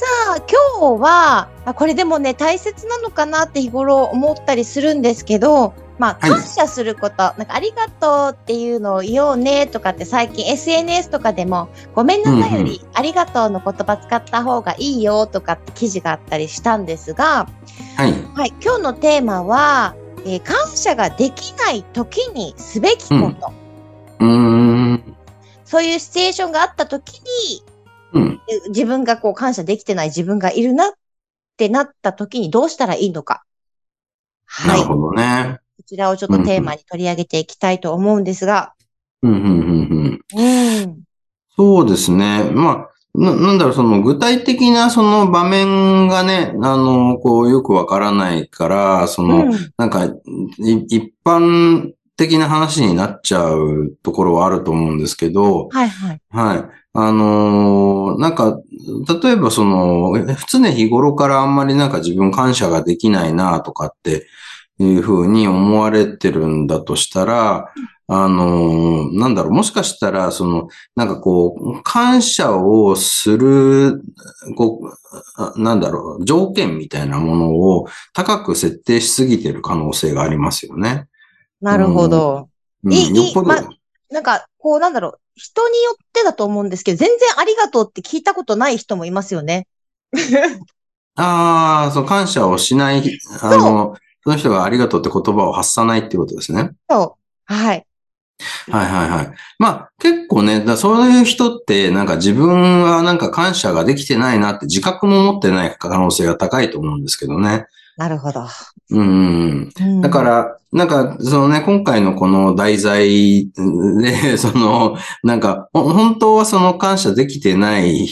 さあ、今日は、あこれでもね、大切なのかなって日頃思ったりするんですけど、まあ、はい感謝すること、なんかありがとうっていうのを言おうねとかって最近 SNS とかでも、ごめんなさいより、ありがとうの言葉使った方がいいよとかって記事があったりしたんですが、はい。はい、今日のテーマは、えー感謝ができない時にすべきこと、うん。そういうシチュエーションがあった時に、うん。自分がこう感謝できてない自分がいるなってなった時にどうしたらいいのか。はい。こなるほどね。ちらをちょっとテーマに取り上げていきたいと思うんですが。うん、うん、うん、うん。うん。そうですね。まあ、な、なんだろう、その具体的なその場面がね、あの、こう、よくわからないから、その、うん。なんか、い一般的な話になっちゃうところはあると思うんですけど、はいはい。はい。あのーなんか、例えばその、常日頃からあんまりなんか自分感謝ができないなとかっていうふうに思われてるんだとしたら、あのーなんだろう、もしかしたら、その、なんかこう、感謝をする、こう、あなんだろう、条件みたいなものを高く設定しすぎてる可能性がありますよね。なるほど。うん、いいよっぽど、まなんか、こうなんだろう。人によってだと思うんですけど、全然ありがとうって聞いたことない人もいますよね。ああ、そう、感謝をしない、あの、その人がありがとうって言葉を発さないっていうことですね。そう。はい。はいはいはい。まあ結構ね、だそういう人ってなんか自分はなんか感謝ができてないなって自覚も持ってない可能性が高いと思うんですけどね。なるほど。うんだか、ら、なんか、そのね、今回のこの題材 で、その、なんか、ほ本当はその感謝できてない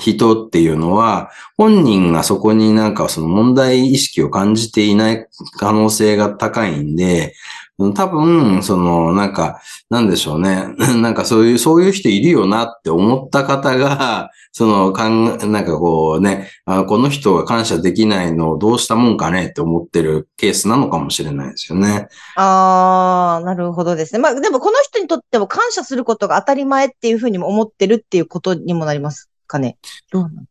人っていうのは、本人がそこになんかその問題意識を感じていない可能性が高いんで、多分、その、なんか、なんでしょうね。なんかそういう、そういう人いるよなって思った方が、その、かん、なんかこうね、あこの人が感謝できないのをどうしたもんかねって思ってるケースなのかもしれないですよね。あー、なるほどですね。まあ、でもこの人にとっても感謝することが当たり前っていうふうにも思ってるっていうことにもなりますかね。どうなの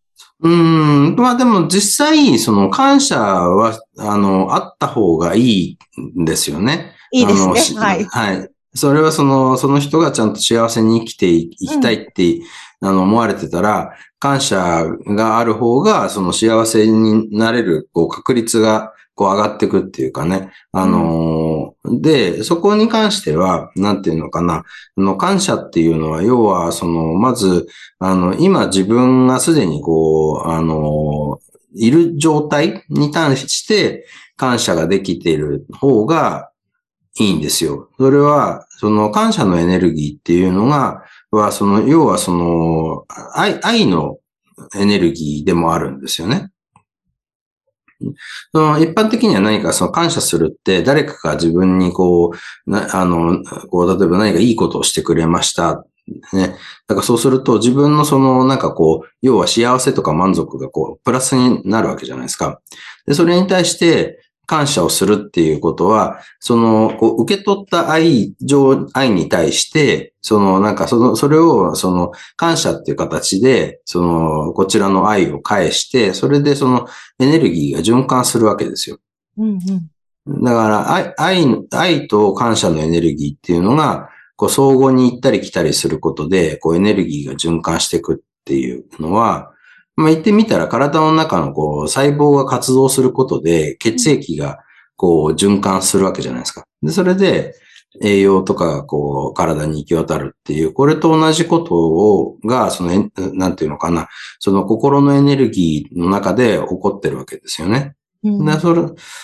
うーん。まあでも実際、その感謝は、あの、あった方がいいんですよね。いいですね。はい。はい。それはその、その人がちゃんと幸せに生きていきたいって、あの、思われてたら、感謝がある方が、その幸せになれる、こう、確率が、こう、上がっていくっていうかね。あのーで、そこに関しては、なんていうのかな。あの、感謝っていうのは、要は、その、まず、あの、今自分がすでにこう、あのーいる状態に対して感謝ができている方がいいんですよ。それは、その感謝のエネルギーっていうのが、は、その、要はその、愛、愛のエネルギーでもあるんですよね。その一般的には何かその感謝するって誰かが自分にこう、なあの、こう、例えば何かいいことをしてくれました。ね。だからそうすると自分のそのなんかこう、要は幸せとか満足がこう、プラスになるわけじゃないですか。で、それに対して感謝をするっていうことは、その、こう、受け取った愛情、愛に対して、その、なんかその、それを、その、感謝っていう形で、その、こちらの愛を返して、それでそのエネルギーが循環するわけですよ。うんうん。だから、愛、愛、愛と感謝のエネルギーっていうのが、こう、相互に行ったり来たりすることで、こう、エネルギーが循環していくっていうのは、まあ、言ってみたら、体の中のこう、細胞が活動することで、血液が、こう、循環するわけじゃないですか。で、それで、栄養とかがこう、体に行き渡るっていう、これと同じことを、が、そのなんていうのかな、その心のエネルギーの中で起こってるわけですよね。うんで、それ、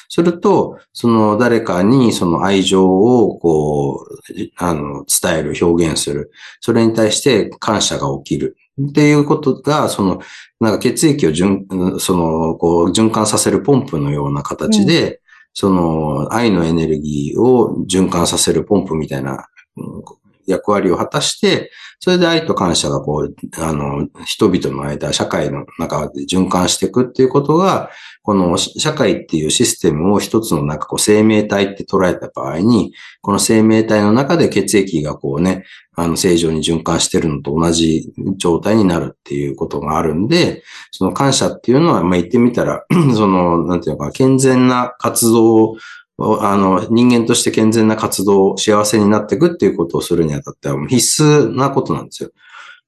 すると、その誰かにその愛情をこう、あの、伝える、表現する。それに対して感謝が起きる。っていうことが、その、なんか血液を循、その、こう、循環させるポンプのような形で、うん、その、愛のエネルギーを循環させるポンプみたいな、役割を果たして、それで愛と感謝がこう、あの、人々の間、社会の中で循環していくっていうことが、この社会っていうシステムを一つのなんかこう生命体って捉えた場合に、この生命体の中で血液がこうね、あの正常に循環してるのと同じ状態になるっていうことがあるんで、その感謝っていうのは、まあ言ってみたら、その、なんていうか、健全な活動あの、人間として健全な活動、幸せになっていくっていうことをするにあたっては必須なことなんですよ。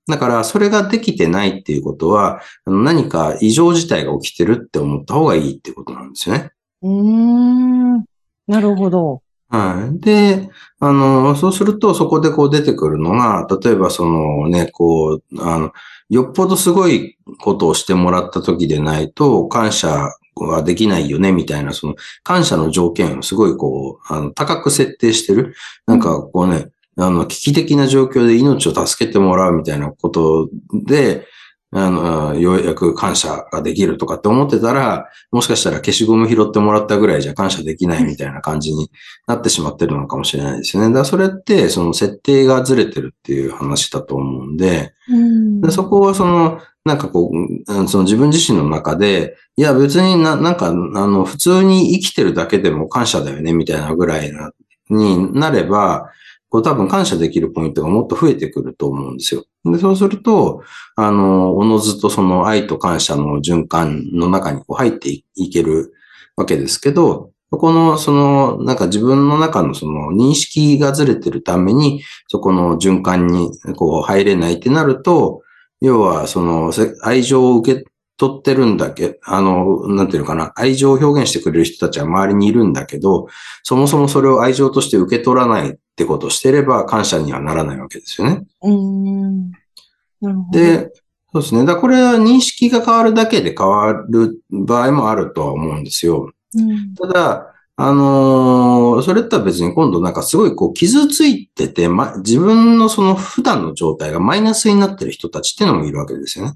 だから、それができてないっていうことは、何か異常事態が起きてるって思った方がいいってことなんですよね。うーん。なるほど。はい。で、あの、そうすると、そこでこう出てくるのが、例えばそのね、こう、あの、よっぽどすごいことをしてもらった時でないと、感謝はできないよね、みたいな、その感謝の条件をすごいこう、あの、高く設定してる。なんかこうね、あの、危機的な状況で命を助けてもらうみたいなことで、あの、ようやく感謝ができるとかって思ってたら、もしかしたら消しゴム拾ってもらったぐらいじゃ感謝できないみたいな感じになってしまってるのかもしれないですよね。だからそれって、その設定がずれてるっていう話だと思うんで、うんでそこはその、なんかこう、その自分自身の中で、いや別にな、なんか、あの、普通に生きてるだけでも感謝だよね、みたいなぐらいな、になれば、こう多分感謝できるポイントがもっと増えてくると思うんですよ。で、そうすると、あの、おのずとその愛と感謝の循環の中にこう入っていけるわけですけど、この、その、なんか自分の中のその認識がずれてるために、そこの循環にこう入れないってなると、要は、その、愛情を受け取ってるんだけ、あの、なんていうのかな、愛情を表現してくれる人たちは周りにいるんだけど、そもそもそれを愛情として受け取らないってことをしてれば感謝にはならないわけですよね。うん。なるほど。で、そうですね。だこれは認識が変わるだけで変わる場合もあるとは思うんですよ。うん、ただ、あのー、それとは別に今度なんかすごいこう傷ついてて、ま、自分のその普段の状態がマイナスになってる人たちっていうのもいるわけですよね。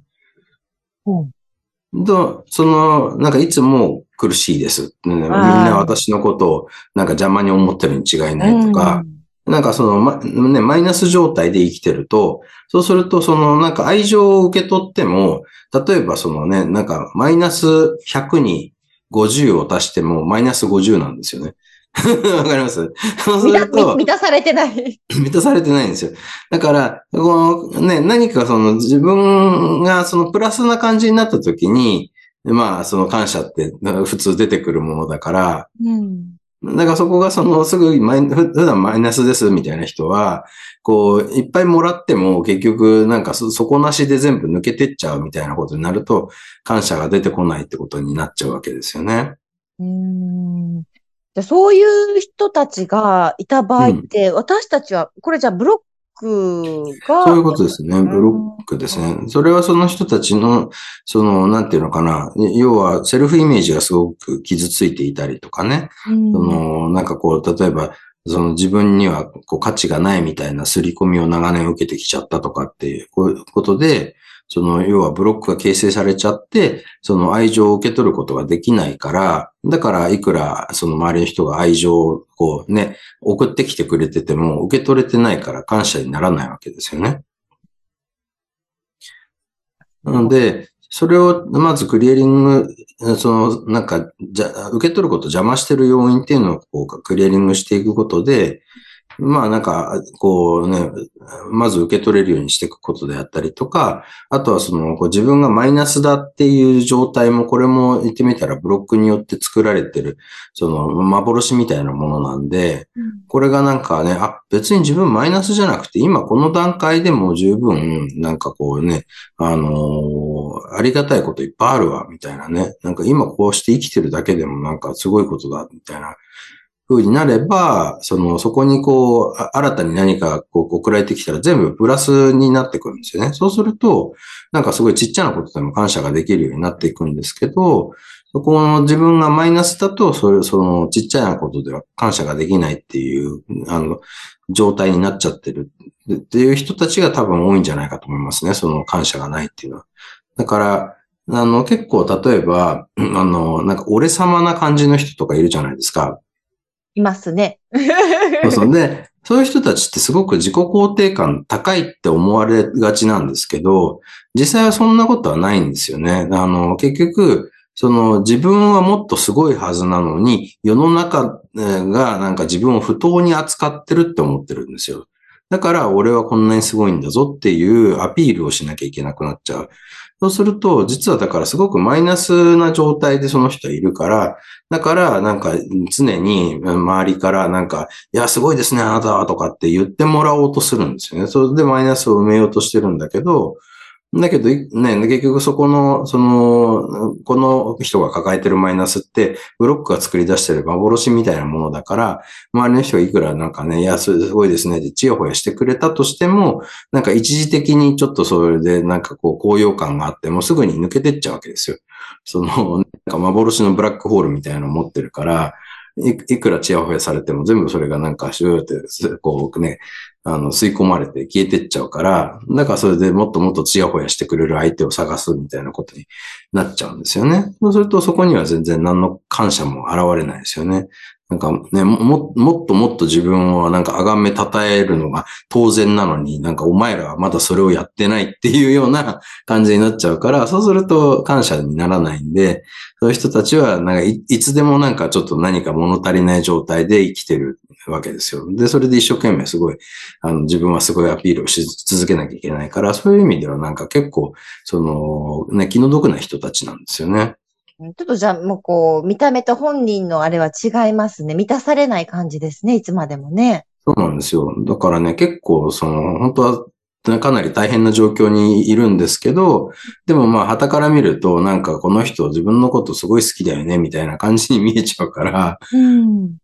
うん。と、その、なんかいつも苦しいです。みんな私のことをなんか邪魔に思ってるに違いないとか、うん、なんかその、ま、ね、マイナス状態で生きてると、そうするとそのなんか愛情を受け取っても、例えばそのね、なんかマイナス100に50を足してもマイナス50なんですよね。わかります？そうすると満たされてない。満たされてないんですよ。だから、このね、何かその自分がそのプラスな感じになった時に、まあその感謝って普通出てくるものだから、うんだからそこがそのすぐマイ普段マイナスですみたいな人は、こう、いっぱいもらっても結局なんか底なしで全部抜けてっちゃうみたいなことになると、感謝が出てこないってことになっちゃうわけですよね。うんじゃそういう人たちがいた場合って、うん、私たちは、これじゃあブロックが。そういうことですね。ブロックですね。それはその人たちの、その、なんていうのかな。要は、セルフイメージがすごく傷ついていたりとかね。うん、その、なんかこう、例えば、その自分にはこう価値がないみたいな刷り込みを長年受けてきちゃったとかっていうことで、その、要はブロックが形成されちゃって、その愛情を受け取ることができないから、だからいくらその周りの人が愛情をこうね、送ってきてくれてても受け取れてないから感謝にならないわけですよね。なので、それをまずクリエリング、そのなんか、じゃ、受け取ることを邪魔してる要因っていうのをこうクリエリングしていくことで、まあなんか、こうね、まず受け取れるようにしていくことであったりとか、あとはその、自分がマイナスだっていう状態も、これも言ってみたらブロックによって作られてる、その、幻みたいなものなんで、これがなんかね、あ、別に自分マイナスじゃなくて、今この段階でも十分、なんかこうね、あのー、ありがたいこといっぱいあるわ、みたいなね。なんか今こうして生きてるだけでもなんかすごいことだ、みたいな風になれば、その、そこにこう、新たに何かこう送られてきたら全部プラスになってくるんですよね。そうすると、なんかすごいちっちゃなことでも感謝ができるようになっていくんですけど、そこの自分がマイナスだと、それ、そのちっちゃなことでは感謝ができないっていう、あの、状態になっちゃってるっていう人たちが多分多いんじゃないかと思いますね。その感謝がないっていうのは。だから、あの、結構、例えば、あの、なんか、俺様な感じの人とかいるじゃないですか。いますね。そうそう。で、そういう人たちってすごく自己肯定感高いって思われがちなんですけど、実際はそんなことはないんですよね。あの、結局、その自分はもっとすごいはずなのに、世の中がなんか自分を不当に扱ってるって思ってるんですよ。だから俺はこんなにすごいんだぞっていうアピールをしなきゃいけなくなっちゃう。そうすると、実はだからすごくマイナスな状態でその人いるから、だからなんか常に周りからなんか、いや、すごいですね、あなたはとかって言ってもらおうとするんですよね。それでマイナスを埋めようとしてるんだけど、だけど、ね、結局そこの、その、この人が抱えてるマイナスって、ブロックが作り出してる幻みたいなものだから、周りの人がいくらなんかね、いや、すごいですね、で、ちやほやしてくれたとしても、なんか一時的にちょっとそれでなんかこう、高揚感があってもすぐに抜けてっちゃうわけですよ。その、なんか幻のブラックホールみたいなのを持ってるから、いいくらチヤホヤされても全部それがなんかシューって、こうね、あの、吸い込まれて消えてっちゃうから、だからそれでもっともっとチヤホヤしてくれる相手を探すみたいなことになっちゃうんですよね。そうするとそこには全然何の感謝も現れないですよね。なんかね、も、もっともっと自分をなんか崇め称えるのが当然なのに、なんかお前らはまだそれをやってないっていうような 感じになっちゃうから、そうすると感謝にならないんで、そういう人たちはなんかいいつでもなんかちょっと何か物足りない状態で生きてるわけですよ。で、それで一生懸命すごい、あの、自分はすごいアピールをし続けなきゃいけないから、そういう意味ではなんか結構、その、ね、気の毒な人たちなんですよね。ちょっとじゃあもうこう、見た目と本人のあれは違いますね。満たされない感じですね、いつまでもね。そうなんですよ。だからね、結構、その、本当は、かなり大変な状況にいるんですけど、でもまあ、旗から見ると、なんかこの人自分のことすごい好きだよね、みたいな感じに見えちゃうから、うん、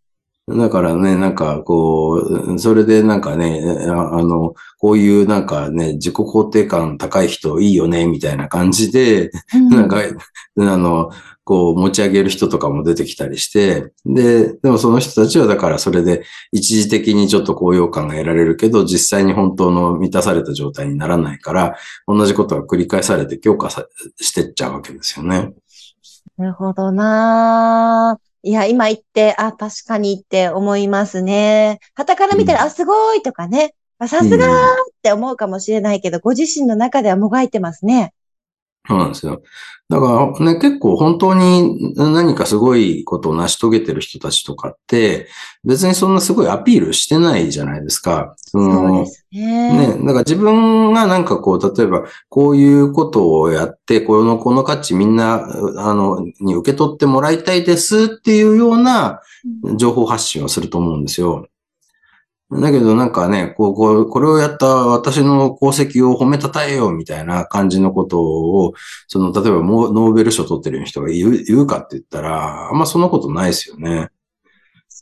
だからね、なんかこう、それでなんかね、あの、こういうなんかね、自己肯定感高い人いいよね、みたいな感じで、うん、なんか、あの、こう持ち上げる人とかも出てきたりして、で、でもその人たちはだからそれで一時的にちょっと高揚感が得られるけど、実際に本当の満たされた状態にならないから、同じことが繰り返されて強化さしてっちゃうわけですよね。なるほどないや、今言って、あ、確かにって思いますね。旗から見たら、うん、あ、すごいとかね。さすがーって思うかもしれないけど、うん、ご自身の中ではもがいてますね。そうなんですよ。だからね、結構本当に何かすごいことを成し遂げてる人たちとかって、別にそんなすごいアピールしてないじゃないですか。そそうですね。ね、だから自分がなんかこう、例えばこういうことをやって、この、この価値みんな、あの、に受け取ってもらいたいですっていうような情報発信をすると思うんですよ。だけどなんかね、こう、こう、これをやった私の功績を褒めたたえようみたいな感じのことを、その、例えばノーベル賞取ってる人が言う言うかって言ったら、あんまそんなことないですよね。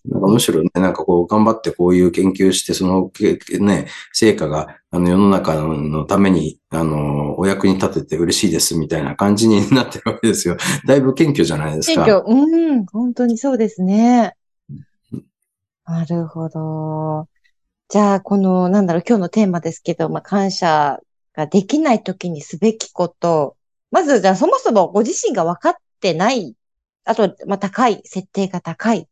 なんかむしろね、なんかこう、頑張ってこういう研究して、その、ね、成果が、あの、世の中のために、あの、お役に立てて嬉しいですみたいな感じになってるわけですよ。だいぶ謙虚じゃないですか。謙虚。うん、本当にそうですね。なるほど。じゃあ、この、なんだろう、今日のテーマですけど、まあ、感謝ができないときにすべきこと。まず、じゃあ、そもそもご自身が分かってない。あと、まあ、高い、設定が高い。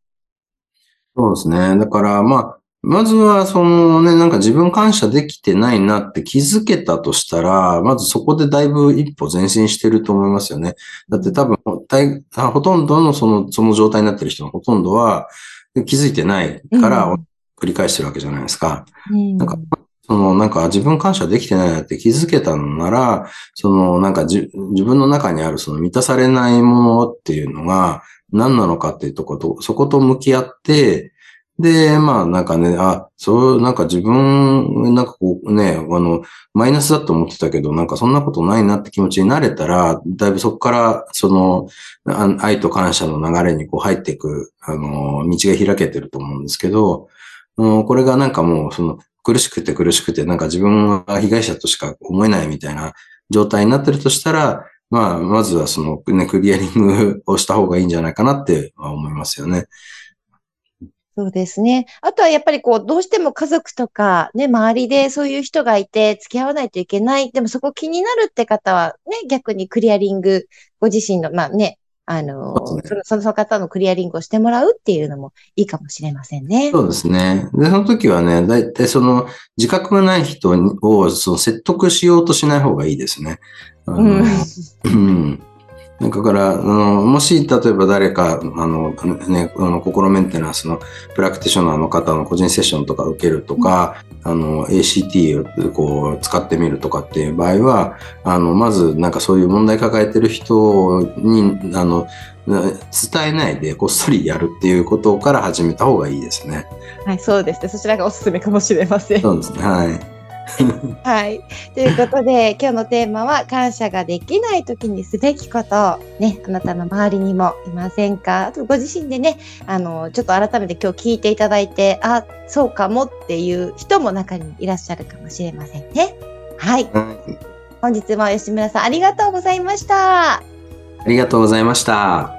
そうですね。だから、まあ、まずは、そのね、なんか自分感謝できてないなって気づけたとしたら、まずそこでだいぶ一歩前進してると思いますよね。だって多分、ほとんどのその、その状態になってる人のほとんどは気づいてないから、うん繰り返してるわけじゃないですか。うん、なんか、その、なんか自分感謝できてないなって気づけたのなら、その、なんか自分の中にあるその満たされないものっていうのが何なのかっていうとこと、そこと向き合って、で、まあなんかね、あ、そう、なんか自分、なんかこうね、あの、マイナスだと思ってたけど、なんかそんなことないなって気持ちになれたら、だいぶそこから、その、愛と感謝の流れにこう入っていく、あの、道が開けてると思うんですけど、もうこれがなんかもう、その、苦しくて苦しくて、なんか自分は被害者としか思えないみたいな状態になってるとしたら、まあ、まずはそのね、クリアリングをした方がいいんじゃないかなって思いますよね。そうですね。あとはやっぱりこう、どうしても家族とか、ね、周りでそういう人がいて付き合わないといけない。でもそこ気になるって方は、ね、逆にクリアリング、ご自身の、まあね、あの、そのその方のクリアリングをしてもらうっていうのもいいかもしれませんね。そうですね。で、その時はね、だいたいその自覚がない人をその説得しようとしない方がいいですね。うん。だから、あの、もし、例えば誰か、あの、ね、あの、心メンテナンスのプラクティショナーの方の個人セッションとか受けるとか、あの、ACT をこう、使ってみるとかっていう場合は、あの、まず、なんかそういう問題抱えてる人に、あの、伝えないでこっそりやるっていうことから始めた方がいいですね。はい、そうですね。そちらがおすすめかもしれません。そうですね。はい。はい。ということで、今日のテーマは、感謝ができない時にすべきこと。ね、あなたの周りにもいませんか？あと、ご自身でね、あの、ちょっと改めて今日聞いていただいて、あ、そうかもっていう人も中にいらっしゃるかもしれませんね。はい。はい本日も吉村さんありがとうございました。ありがとうございました。